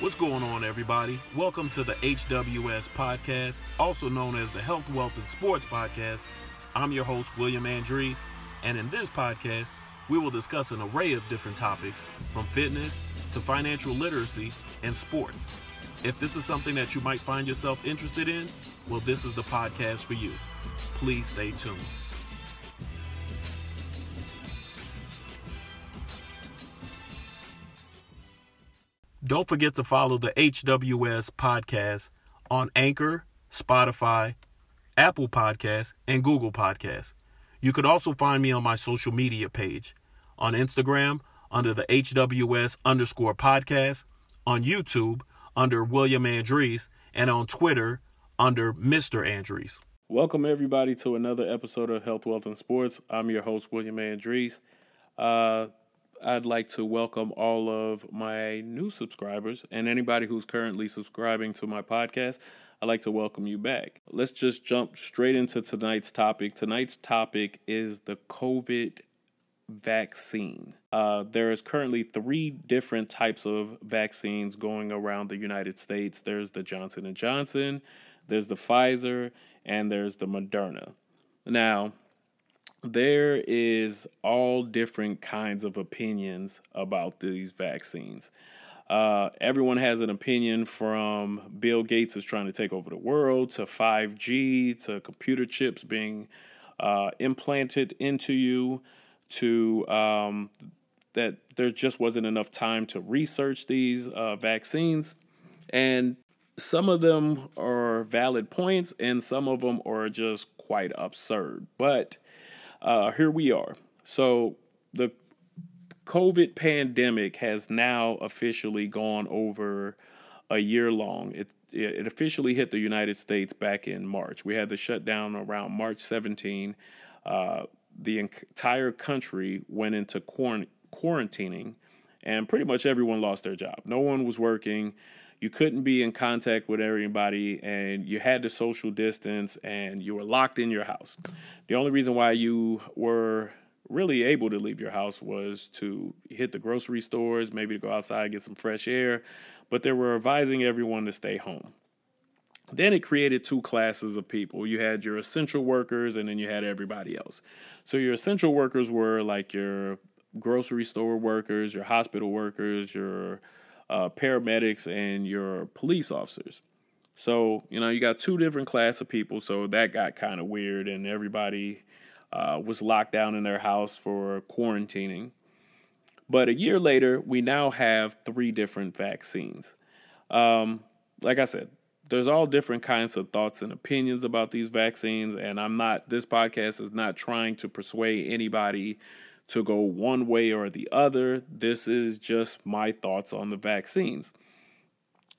What's going on, everybody? Welcome to the HWS podcast, also known as the Health, Wealth, and Sports podcast. I'm your host, William Andrees, and in this podcast, we will discuss an array of different topics from fitness to financial literacy and sports. If this is something that you might find yourself interested in, well, this is the podcast for you. Please stay tuned. Don't forget to follow the HWS podcast on Anchor, Spotify, Apple Podcasts, and Google Podcasts. You could also find me on my social media page on Instagram under the HWS underscore podcast, on YouTube under William Andrees, and on Twitter under Mr. Andrees. Welcome, everybody, to another episode of Health, Wealth, and Sports. I'm your host, William Andrees. Uh, I'd like to welcome all of my new subscribers and anybody who's currently subscribing to my podcast. I'd like to welcome you back. Let's just jump straight into tonight's topic. Tonight's topic is the COVID vaccine. Uh, there is currently three different types of vaccines going around the United States. There's the Johnson and Johnson, there's the Pfizer, and there's the Moderna. Now, there is all different kinds of opinions about these vaccines. Uh, everyone has an opinion from Bill Gates is trying to take over the world to 5G to computer chips being uh, implanted into you to um, that there just wasn't enough time to research these uh, vaccines. And some of them are valid points and some of them are just quite absurd. But uh, here we are. So the COVID pandemic has now officially gone over a year long. It it officially hit the United States back in March. We had the shutdown around March 17. Uh, the entire country went into quarantining, and pretty much everyone lost their job. No one was working. You couldn't be in contact with everybody, and you had to social distance, and you were locked in your house. The only reason why you were really able to leave your house was to hit the grocery stores, maybe to go outside, get some fresh air, but they were advising everyone to stay home. Then it created two classes of people. You had your essential workers and then you had everybody else. So your essential workers were like your grocery store workers, your hospital workers, your uh, paramedics, and your police officers. So, you know, you got two different class of people. So that got kind of weird and everybody uh, was locked down in their house for quarantining. But a year later, we now have three different vaccines. Um, like I said, there's all different kinds of thoughts and opinions about these vaccines and i'm not this podcast is not trying to persuade anybody to go one way or the other. This is just my thoughts on the vaccines.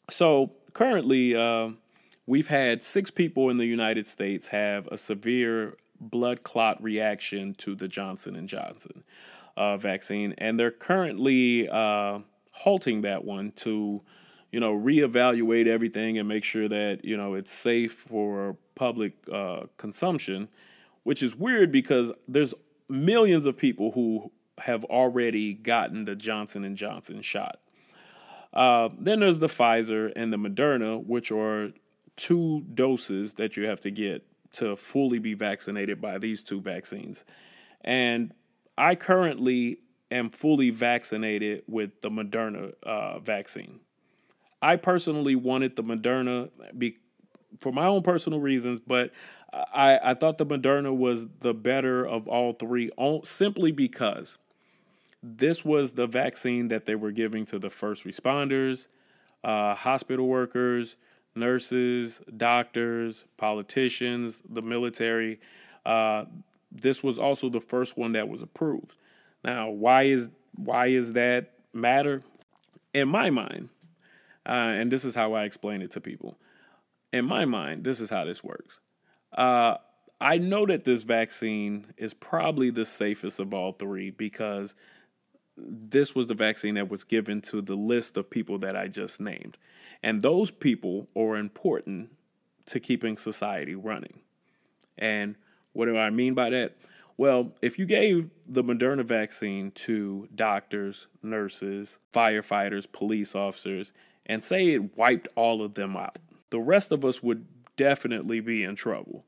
So currently uh, we've had six people in the united states have a severe blood clot reaction to the johnson and johnson uh, vaccine. And they're currently uh, halting that one to you know, reevaluate everything and make sure that, you know, it's safe for public uh, consumption, which is weird because there's millions of people who have already gotten the Johnson and Johnson shot. Uh, then there's the Pfizer and the Moderna, which are two doses that you have to get to fully be vaccinated by these two vaccines. And I currently am fully vaccinated with the Moderna uh, vaccine. I personally wanted the Moderna be, for my own personal reasons, but I, I thought the Moderna was the better of all three, simply because this was the vaccine that they were giving to the first responders, uh, hospital workers, nurses, doctors, politicians, the military. Uh, this was also the first one that was approved. Now, why is why is that matter? In my mind, uh, and this is how I explain it to people. In my mind, this is how this works. Uh, I know that this vaccine is probably the safest of all three because this was the vaccine that was given to the list of people that I just named. And those people are important to keeping society running. And what do I mean by that? Well, if you gave the Moderna vaccine to doctors, nurses, firefighters, police officers, and say it wiped all of them out, the rest of us would definitely be in trouble.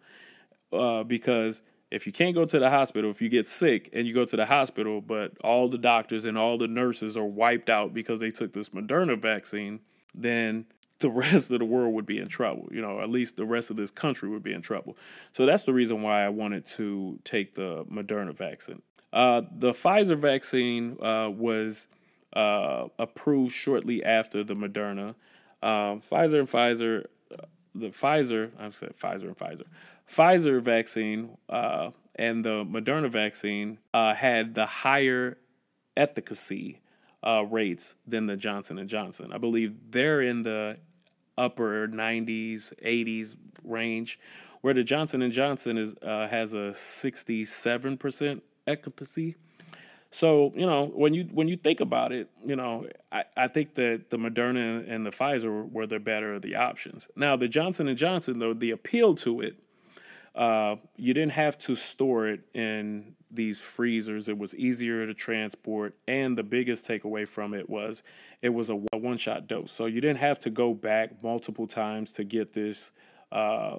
Uh, because if you can't go to the hospital, if you get sick and you go to the hospital, but all the doctors and all the nurses are wiped out because they took this Moderna vaccine, then the rest of the world would be in trouble. You know, at least the rest of this country would be in trouble. So that's the reason why I wanted to take the Moderna vaccine. Uh, the Pfizer vaccine uh, was uh, approved shortly after the Moderna. Uh, Pfizer and Pfizer, the Pfizer, I've said Pfizer and Pfizer. Pfizer vaccine uh, and the Moderna vaccine had the higher efficacy rates than the Johnson and Johnson. I believe they're in the upper 90s, 80s range, where the Johnson and Johnson is uh, has a 67% efficacy. So you know when you when you think about it, you know I, I think that the Moderna and the Pfizer were the better of the options. Now the Johnson and Johnson though the appeal to it, uh, you didn't have to store it in these freezers. It was easier to transport, and the biggest takeaway from it was it was a one shot dose. So you didn't have to go back multiple times to get this uh,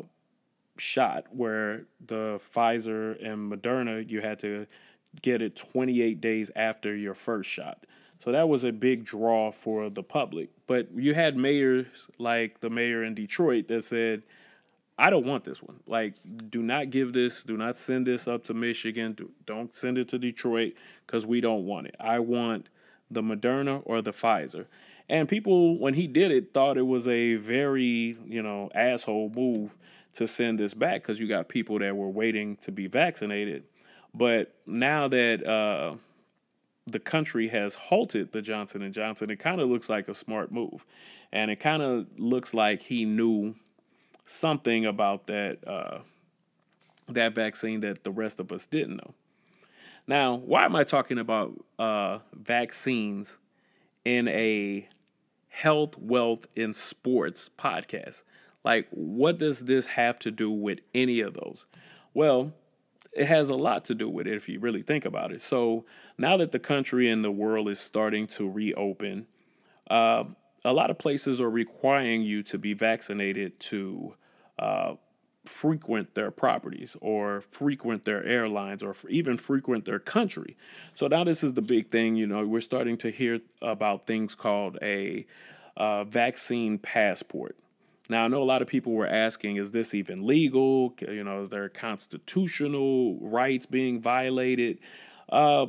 shot. Where the Pfizer and Moderna, you had to get it 28 days after your first shot. So that was a big draw for the public. But you had mayors like the mayor in Detroit that said, I don't want this one. Like, do not give this, do not send this up to Michigan. Do, don't send it to Detroit because we don't want it. I want the Moderna or the Pfizer. And people, when he did it, thought it was a very, you know, asshole move to send this back because you got people that were waiting to be vaccinated. But now that uh, the country has halted the Johnson and Johnson, it kind of looks like a smart move, and it kind of looks like he knew something about that uh, that vaccine that the rest of us didn't know. Now, why am I talking about uh, vaccines in a health, wealth, and sports podcast? Like, what does this have to do with any of those? Well, it has a lot to do with it if you really think about it. So now that the country and the world is starting to reopen, uh, a lot of places are requiring you to be vaccinated to uh, frequent their properties or frequent their airlines or even frequent their country. So now this is the big thing. You know, we're starting to hear about things called a uh, vaccine passport. Now, I know a lot of people were asking, is this even legal? You know, is there constitutional rights being violated? Uh,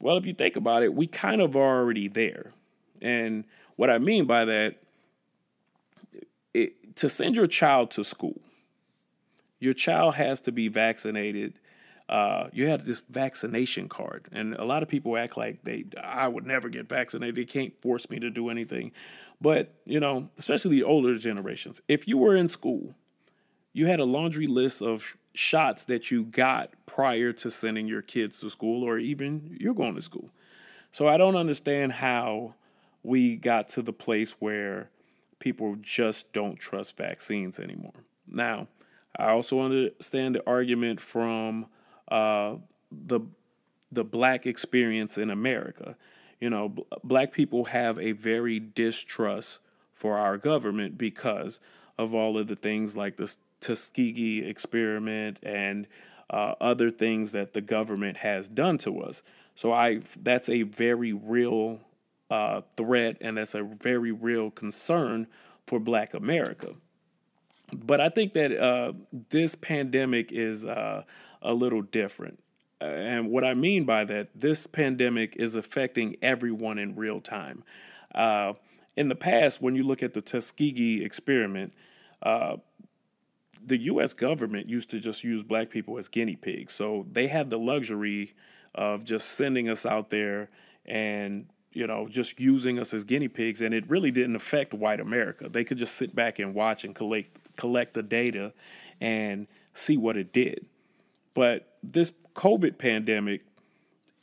well, if you think about it, we kind of are already there. And what I mean by that, it, to send your child to school, your child has to be vaccinated. Uh, you have this vaccination card, and a lot of people act like they, I would never get vaccinated. They can't force me to do anything. But you know, especially the older generations, if you were in school, you had a laundry list of shots that you got prior to sending your kids to school, or even you're going to school. So I don't understand how we got to the place where people just don't trust vaccines anymore. Now, I also understand the argument from uh, the the black experience in America. You know, b- black people have a very distrust for our government because of all of the things like the Tuskegee experiment and uh, other things that the government has done to us. So I that's a very real uh, threat, and that's a very real concern for Black America. But I think that uh, this pandemic is uh, a little different. And what I mean by that, this pandemic is affecting everyone in real time. Uh, in the past, when you look at the Tuskegee experiment, uh, the U.S. government used to just use black people as guinea pigs. So they had the luxury of just sending us out there and you know, just using us as guinea pigs, and it really didn't affect white America. They could just sit back and watch and collect collect the data and see what it did. But this COVID pandemic,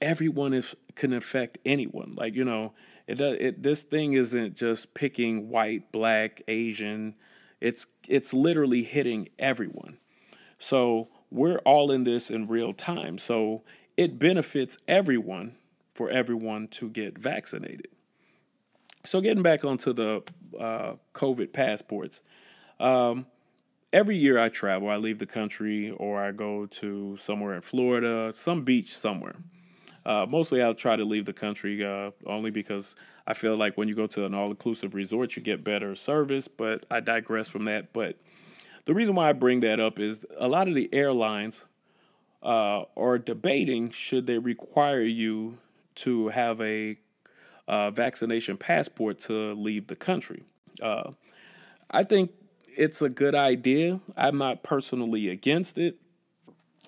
everyone is can affect anyone. Like you know, it, it this thing isn't just picking white, black, Asian. It's it's literally hitting everyone. So we're all in this in real time. So it benefits everyone for everyone to get vaccinated. So getting back onto the uh, COVID passports, um, every year I travel, I leave the country or I go to somewhere in Florida, some beach somewhere. Uh, mostly I'll try to leave the country uh, only because I feel like when you go to an all inclusive resort, you get better service, but I digress from that. But the reason why I bring that up is a lot of the airlines uh, are debating should they require you to have a uh, vaccination passport to leave the country. Uh, I think it's a good idea. I'm not personally against it.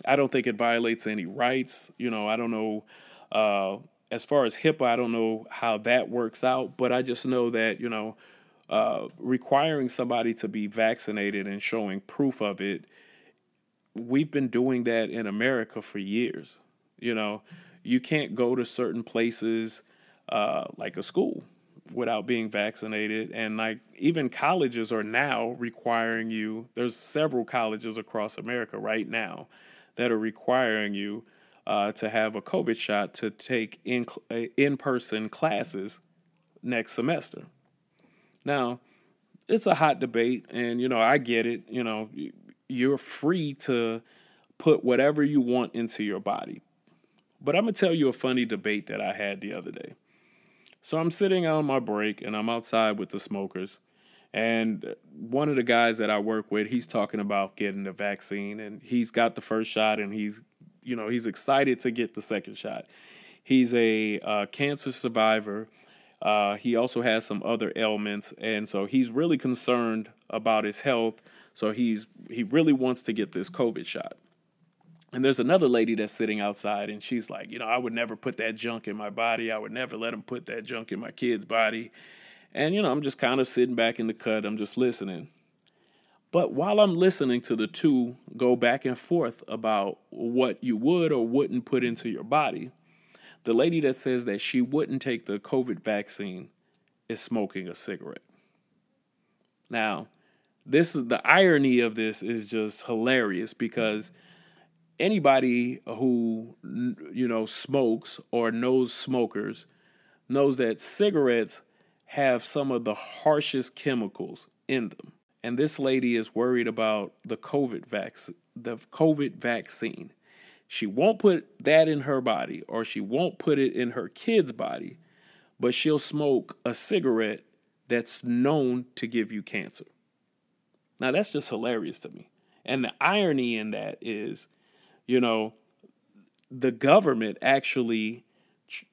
I don't think it violates any rights. You know, I don't know. Uh, as far as HIPAA, I don't know how that works out, but I just know that, you know, uh, requiring somebody to be vaccinated and showing proof of it, we've been doing that in America for years. You know, you can't go to certain places uh, like a school without being vaccinated. And like even colleges are now requiring you there's several colleges across america right now that are requiring you uh, to have a covid shot to take in uh, in-person classes next semester. Now it's a hot debate and you know i get it you know you're free to put whatever you want into your body. But i'm going to tell you a funny debate that i had the other day so I'm sitting on my break and I'm outside with the smokers. And one of the guys that I work with, he's talking about getting the vaccine and he's got the first shot and he's, you know, he's excited to get the second shot. He's a uh, cancer survivor. Uh, he also has some other ailments, and so he's really concerned about his health. So he's he really wants to get this COVID shot. And there's another lady that's sitting outside, and she's like, you know, I would never put that junk in my body. I would never let them put that junk in my kid's body. And, you know, I'm just kind of sitting back in the cut. I'm just listening. But while I'm listening to the two go back and forth about what you would or wouldn't put into your body, the lady that says that she wouldn't take the COVID vaccine is smoking a cigarette. Now, this is the irony of this is just hilarious because anybody who you know smokes or knows smokers knows that cigarettes have some of the harshest chemicals in them. And this lady is worried about the COVID vaccine, the COVID vaccine. She won't put that in her body or she won't put it in her kid's body, but she'll smoke a cigarette that's known to give you cancer. Now that's just hilarious to me. And the irony in that is you know, the government actually,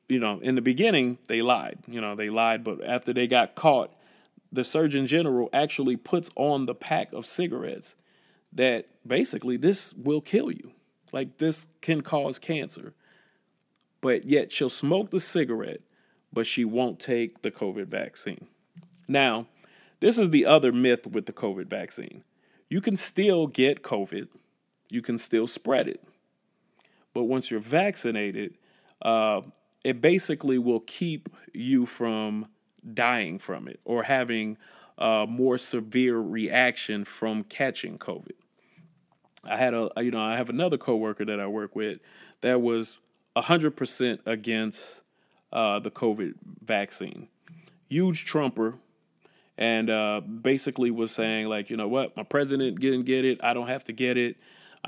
you know, in the beginning, they lied. You know, they lied, but after they got caught, the Surgeon General actually puts on the pack of cigarettes that basically this will kill you. Like this can cause cancer. But yet she'll smoke the cigarette, but she won't take the COVID vaccine. Now, this is the other myth with the COVID vaccine. You can still get COVID you can still spread it. But once you're vaccinated, uh, it basically will keep you from dying from it or having a more severe reaction from catching COVID. I had a, you know, I have another coworker that I work with that was 100% against uh, the COVID vaccine. Huge Trumper, and uh, basically was saying like, you know what, my president didn't get it, I don't have to get it.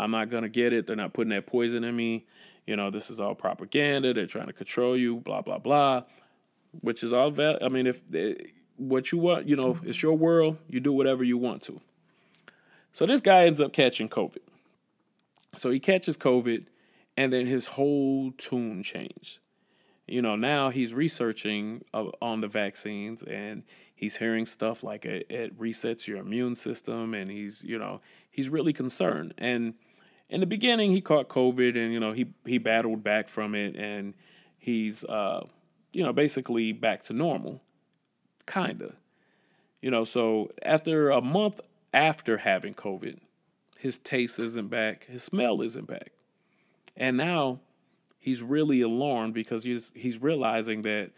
I'm not gonna get it. They're not putting that poison in me. You know, this is all propaganda. They're trying to control you. Blah blah blah. Which is all val- I mean, if eh, what you want, you know, it's your world. You do whatever you want to. So this guy ends up catching COVID. So he catches COVID, and then his whole tune changed. You know, now he's researching uh, on the vaccines, and he's hearing stuff like it, it resets your immune system, and he's, you know, he's really concerned. And in the beginning, he caught COVID, and you know he he battled back from it, and he's uh, you know basically back to normal, kinda. You know, so after a month after having COVID, his taste isn't back, his smell isn't back, and now he's really alarmed because he's he's realizing that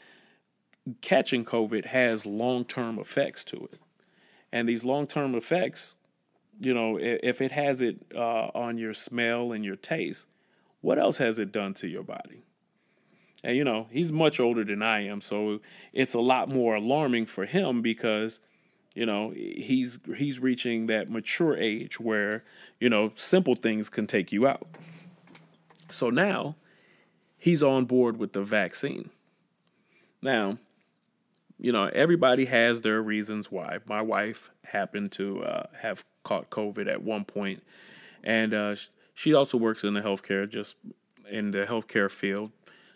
catching COVID has long term effects to it, and these long term effects you know, if it has it uh, on your smell and your taste, what else has it done to your body? And you know, he's much older than I am, so it's a lot more alarming for him because you know, he's he's reaching that mature age where, you know, simple things can take you out. So now he's on board with the vaccine. Now, you know, everybody has their reasons why. My wife happened to uh, have caught COVID at one point, and uh, she also works in the healthcare, just in the healthcare field,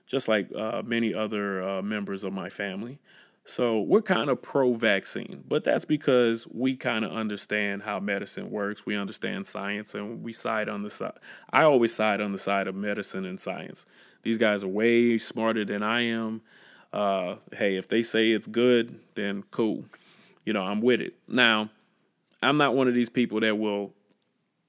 just like uh, many other uh, members of my family. So we're kind of pro vaccine, but that's because we kind of understand how medicine works. We understand science and we side on the side. I always side on the side of medicine and science. These guys are way smarter than I am. Uh, hey, if they say it's good, then cool. You know, I'm with it. Now, I'm not one of these people that will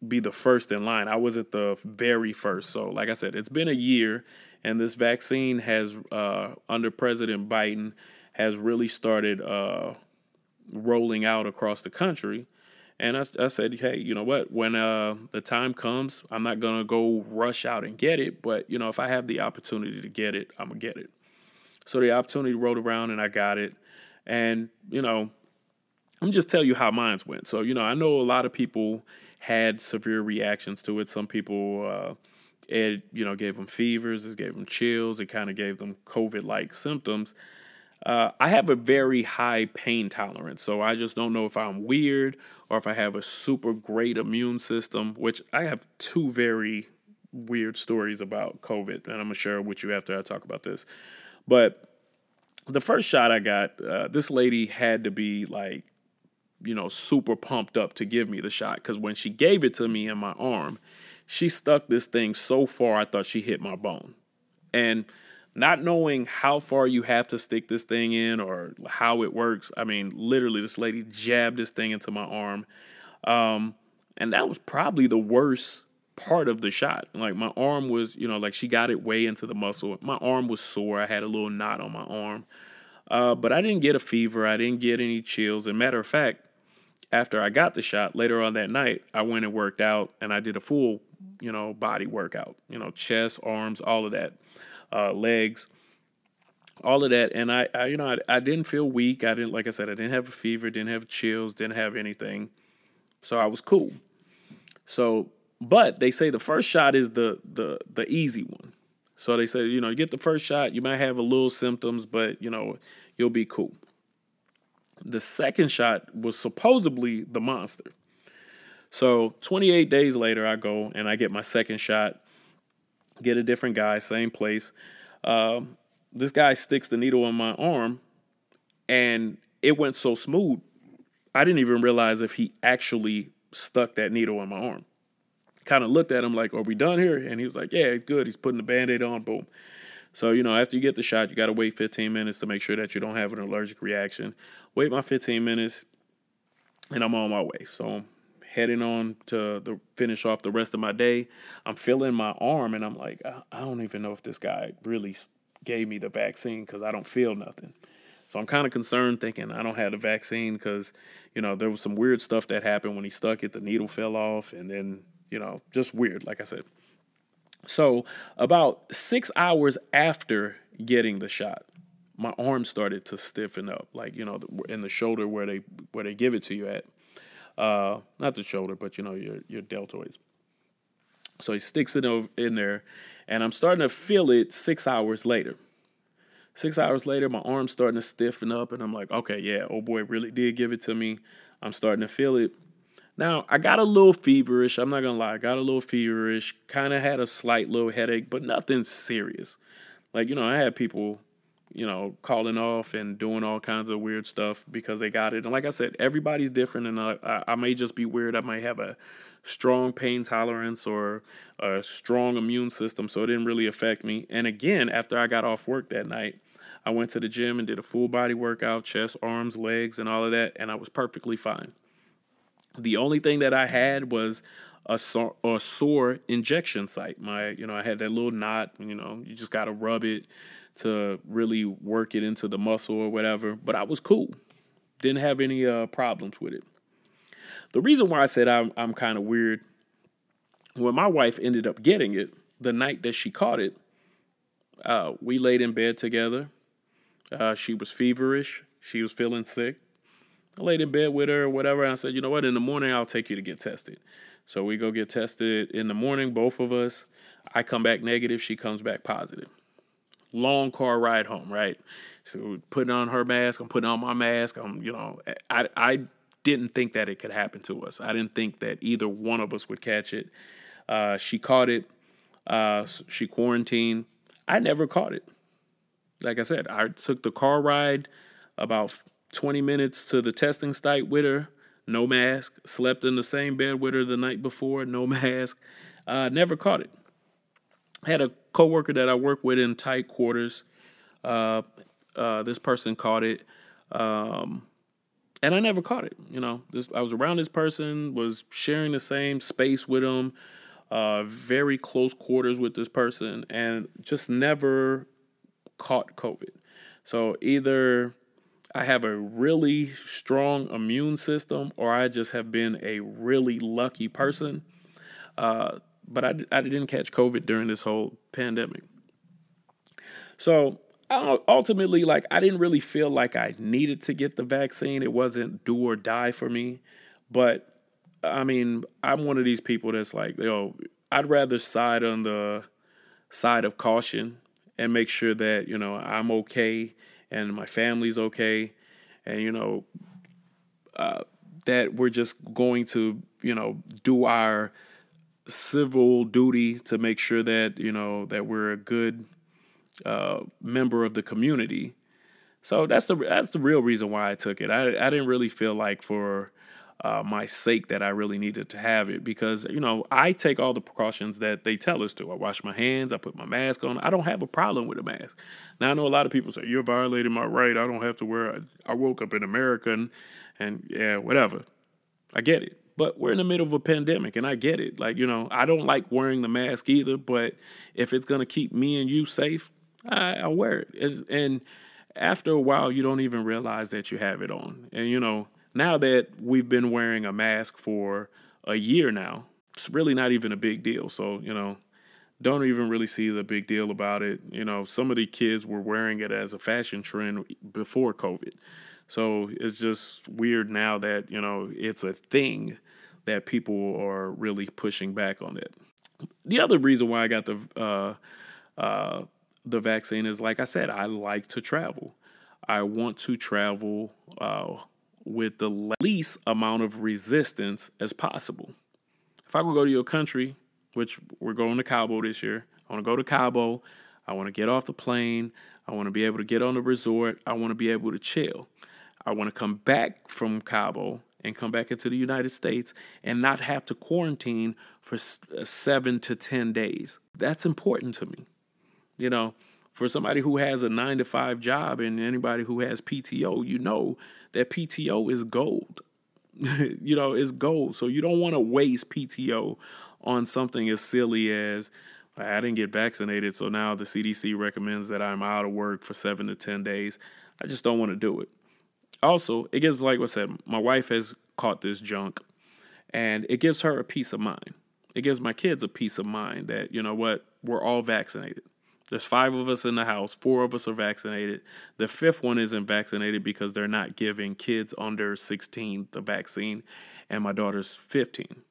be the first in line. I wasn't the very first. So, like I said, it's been a year, and this vaccine has, uh, under President Biden, has really started uh, rolling out across the country. And I, I, said, hey, you know what? When uh, the time comes, I'm not gonna go rush out and get it, but you know, if I have the opportunity to get it, I'm gonna get it. So the opportunity rolled around, and I got it. And you know, I'm just tell you how mine went. So you know, I know a lot of people had severe reactions to it. Some people, uh, it you know, gave them fevers, it gave them chills, it kind of gave them COVID-like symptoms. Uh, I have a very high pain tolerance, so I just don't know if I'm weird or if I have a super great immune system, which I have two very weird stories about COVID, and I'm gonna share with you after I talk about this. But the first shot I got, uh, this lady had to be like, you know, super pumped up to give me the shot because when she gave it to me in my arm, she stuck this thing so far I thought she hit my bone. And not knowing how far you have to stick this thing in or how it works. I mean, literally, this lady jabbed this thing into my arm. Um, and that was probably the worst part of the shot. Like, my arm was, you know, like she got it way into the muscle. My arm was sore. I had a little knot on my arm. Uh, but I didn't get a fever. I didn't get any chills. And matter of fact, after I got the shot later on that night, I went and worked out and I did a full, you know, body workout, you know, chest, arms, all of that uh, legs, all of that. And I, I you know, I, I didn't feel weak. I didn't, like I said, I didn't have a fever, didn't have chills, didn't have anything. So I was cool. So, but they say the first shot is the the the easy one. So they say, you know, you get the first shot, you might have a little symptoms, but you know, you'll be cool. The second shot was supposedly the monster. So 28 days later, I go and I get my second shot get a different guy, same place. Um, this guy sticks the needle in my arm, and it went so smooth. I didn't even realize if he actually stuck that needle in my arm. Kind of looked at him like, "Are we done here?" And he was like, "Yeah, good." He's putting the band-aid on. Boom. So you know, after you get the shot, you got to wait 15 minutes to make sure that you don't have an allergic reaction. Wait my 15 minutes, and I'm on my way. So I'm heading on to the finish off the rest of my day. I'm feeling my arm, and I'm like, I don't even know if this guy really gave me the vaccine because I don't feel nothing. So I'm kind of concerned, thinking I don't have the vaccine because you know there was some weird stuff that happened when he stuck it. The needle fell off, and then you know just weird, like I said. So about six hours after getting the shot, my arm started to stiffen up, like you know, in the shoulder where they where they give it to you at uh, not the shoulder, but you know your your deltoids. So he sticks it in there, and I'm starting to feel it six hours later. Six hours later, my arm's starting to stiffen up, and I'm like, okay, yeah, oh boy really did give it to me. I'm starting to feel it. Now, I got a little feverish. I'm not gonna lie, I got a little feverish, kind of had a slight little headache, but nothing serious. Like, you know, I had people you know, calling off and doing all kinds of weird stuff because they got it. And like I said, everybody's different, and I, I may just be weird. I might have a strong pain tolerance or a strong immune system, so it didn't really affect me. And again, after I got off work that night, I went to the gym and did a full body workout, chest, arms, legs, and all of that, and I was perfectly fine. The only thing that I had was a sore, a sore injection site. My, you know, I had that little knot. You know, you just gotta rub it to really work it into the muscle or whatever. But I was cool. Didn't have any uh, problems with it. The reason why I said I'm, I'm kind of weird, when my wife ended up getting it, the night that she caught it, uh, we laid in bed together. Uh, she was feverish. She was feeling sick. I laid in bed with her or whatever. And I said, you know what? In the morning, I'll take you to get tested. So we go get tested in the morning, both of us. I come back negative. She comes back positive. Long car ride home, right? So putting on her mask, I'm putting on my mask. I'm, you know, I, I didn't think that it could happen to us. I didn't think that either one of us would catch it. Uh, she caught it. Uh, she quarantined. I never caught it. Like I said, I took the car ride about 20 minutes to the testing site with her, no mask. Slept in the same bed with her the night before, no mask. Uh, never caught it. Had a coworker that I work with in tight quarters. Uh, uh, this person caught it, um, and I never caught it. You know, this I was around this person, was sharing the same space with him uh, very close quarters with this person and just never caught COVID. So either I have a really strong immune system or I just have been a really lucky person. Uh, but I, I didn't catch COVID during this whole pandemic. So ultimately, like, I didn't really feel like I needed to get the vaccine. It wasn't do or die for me. But I mean, I'm one of these people that's like, yo, I'd rather side on the side of caution and make sure that, you know, I'm okay and my family's okay and, you know, uh, that we're just going to, you know, do our civil duty to make sure that, you know, that we're a good uh, member of the community. So that's the that's the real reason why I took it. I I didn't really feel like for uh, my sake that I really needed to have it because you know I take all the precautions that they tell us to. I wash my hands, I put my mask on. I don't have a problem with a mask. Now I know a lot of people say you're violating my right. I don't have to wear. it. I woke up in America and, and yeah, whatever. I get it, but we're in the middle of a pandemic, and I get it. Like you know, I don't like wearing the mask either, but if it's gonna keep me and you safe, I, I wear it. and after a while, you don't even realize that you have it on, and you know now that we've been wearing a mask for a year now, it's really not even a big deal. So, you know, don't even really see the big deal about it. You know, some of the kids were wearing it as a fashion trend before COVID. So it's just weird now that, you know, it's a thing that people are really pushing back on it. The other reason why I got the uh, uh, the vaccine is, like I said, I like to travel. I want to travel uh, with the least amount of resistance as possible. If I could go to your country, which we're going to Cabo this year, I want to go to Cabo. I want to get off the plane. I want to be able to get on the resort. I want to be able to chill. I want to come back from Cabo and come back into the United States and not have to quarantine for uh, seven to 10 days. That's important to me. You know, for somebody who has a nine to five job and anybody who has PTO, you know that PTO is gold. you know, it's gold. So you don't want to waste PTO on something as silly as I didn't get vaccinated, so now the CDC recommends that I'm out of work for seven to 10 days. I just don't want to do it. Also, it gives, like I said, my wife has caught this junk, and it gives her a peace of mind. It gives my kids a peace of mind that, you know what, we're all vaccinated. There's five of us in the house. Four of us are vaccinated. The fifth one isn't vaccinated because they're not giving kids under 16 the vaccine, and my daughter's 15.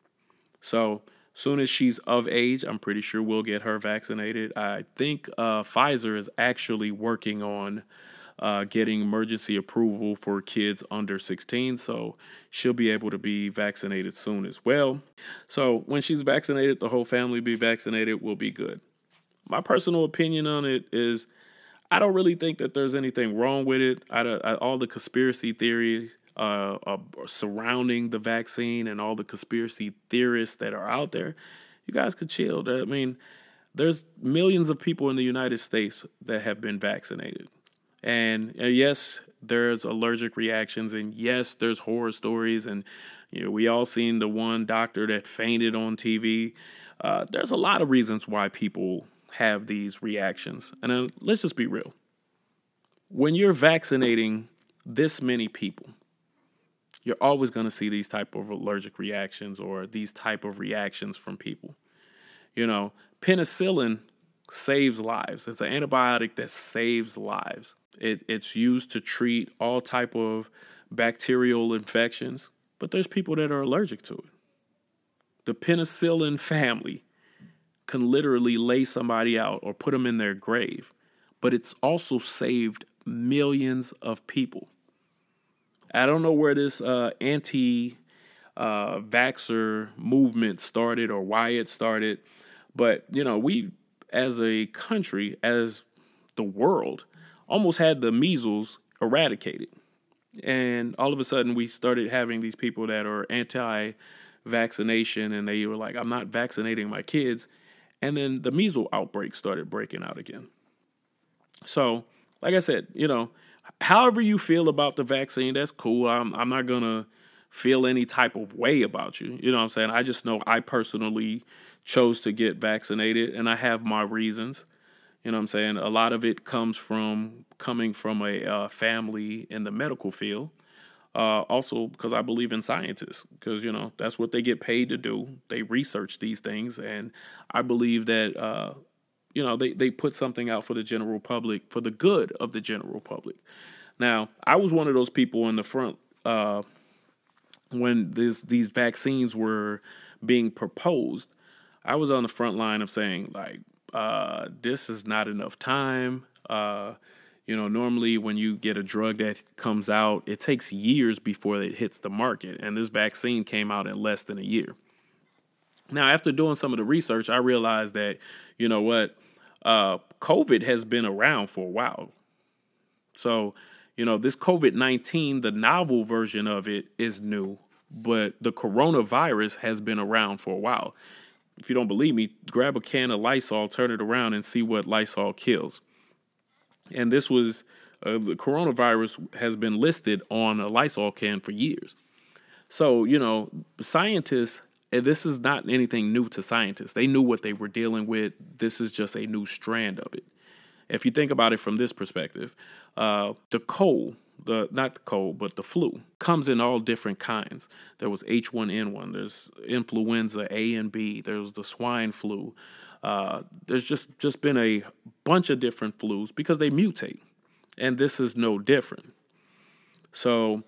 So, soon as she's of age, I'm pretty sure we'll get her vaccinated. I think uh, Pfizer is actually working on uh, getting emergency approval for kids under 16, so she'll be able to be vaccinated soon as well. So, when she's vaccinated, the whole family be vaccinated, we'll be good my personal opinion on it is I don't really think that there's anything wrong with it. I, I, all the conspiracy theories uh, uh, surrounding the vaccine and all the conspiracy theorists that are out there, you guys could chill. I mean, there's millions of people in the United States that have been vaccinated. And, yes, there's allergic reactions, and yes, there's horror stories, and you know we all seen the one doctor that fainted on TV. Uh, there's a lot of reasons why people have these reactions. And then let's just be real. When you're vaccinating this many people, you're always going to see these type of allergic reactions or these type of reactions from people. You know, penicillin saves lives. It's an antibiotic that saves lives. It, it's used to treat all type of bacterial infections, but there's people that are allergic to it. The penicillin family can literally lay somebody out or put them in their grave, but it's also saved millions of people. I don't know where this uh, anti uh, vaxxer movement started or why it started, but you know, we as a country, as the world, almost had the measles eradicated. And all of a sudden, we started having these people that are anti vaccination and they were like, I'm not vaccinating my kids. And then the measles outbreak started breaking out again. So, like I said, you know, however you feel about the vaccine, that's cool. I'm, I'm not going to feel any type of way about you. You know what I'm saying? I just know I personally chose to get vaccinated and I have my reasons. You know what I'm saying? A lot of it comes from coming from a uh, family in the medical field. Uh, also, because I believe in scientists, because you know that's what they get paid to do. They research these things, and I believe that uh, you know they they put something out for the general public for the good of the general public. Now, I was one of those people in the front uh, when this these vaccines were being proposed. I was on the front line of saying like uh, this is not enough time. Uh, you know, normally when you get a drug that comes out, it takes years before it hits the market. And this vaccine came out in less than a year. Now, after doing some of the research, I realized that, you know what, uh, COVID has been around for a while. So, you know, this COVID 19, the novel version of it is new, but the coronavirus has been around for a while. If you don't believe me, grab a can of Lysol, turn it around, and see what Lysol kills. And this was uh, the coronavirus has been listed on a Lysol can for years. So, you know, scientists, this is not anything new to scientists. They knew what they were dealing with. This is just a new strand of it. If you think about it from this perspective, uh, the cold, the not the cold, but the flu comes in all different kinds. There was H1N1, there's influenza A and B, there's the swine flu. Uh, there's just just been a bunch of different flus because they mutate, and this is no different. So,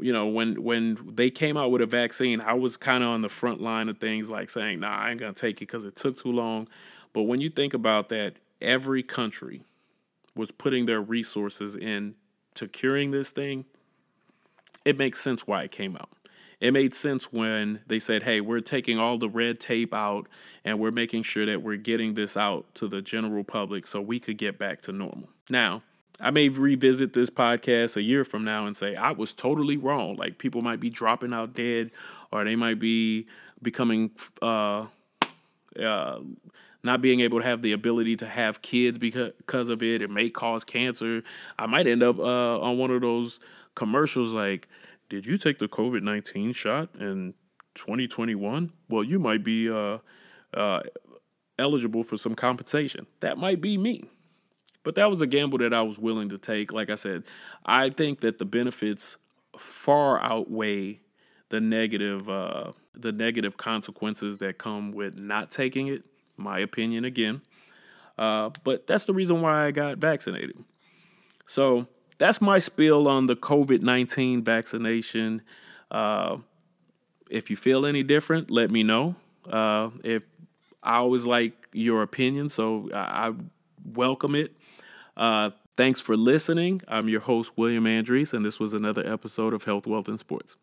you know, when when they came out with a vaccine, I was kind of on the front line of things, like saying, "Nah, I ain't gonna take it because it took too long." But when you think about that, every country was putting their resources in to curing this thing, it makes sense why it came out. It made sense when they said, hey, we're taking all the red tape out and we're making sure that we're getting this out to the general public so we could get back to normal. Now, I may revisit this podcast a year from now and say, I was totally wrong. Like, people might be dropping out dead or they might be becoming, uh, uh, not being able to have the ability to have kids because of it. It may cause cancer. I might end up uh, on one of those commercials like, Did you take the COVID 19 shot in 2021? Well, you might be uh, uh, eligible for some compensation. That might be me. But that was a gamble that I was willing to take. Like I said, I think that the benefits far outweigh the negative uh, the negative consequences that come with not taking it my opinion again. Uh, but that's the reason why I got vaccinated. So that's my spiel on the COVID 19 vaccination. Uh, if you feel any different, let me know. Uh, if I always like your opinion, so I, I welcome it. Uh, thanks for listening. I'm your host, William Andrews, and this was another episode of Health, Wealth, and Sports.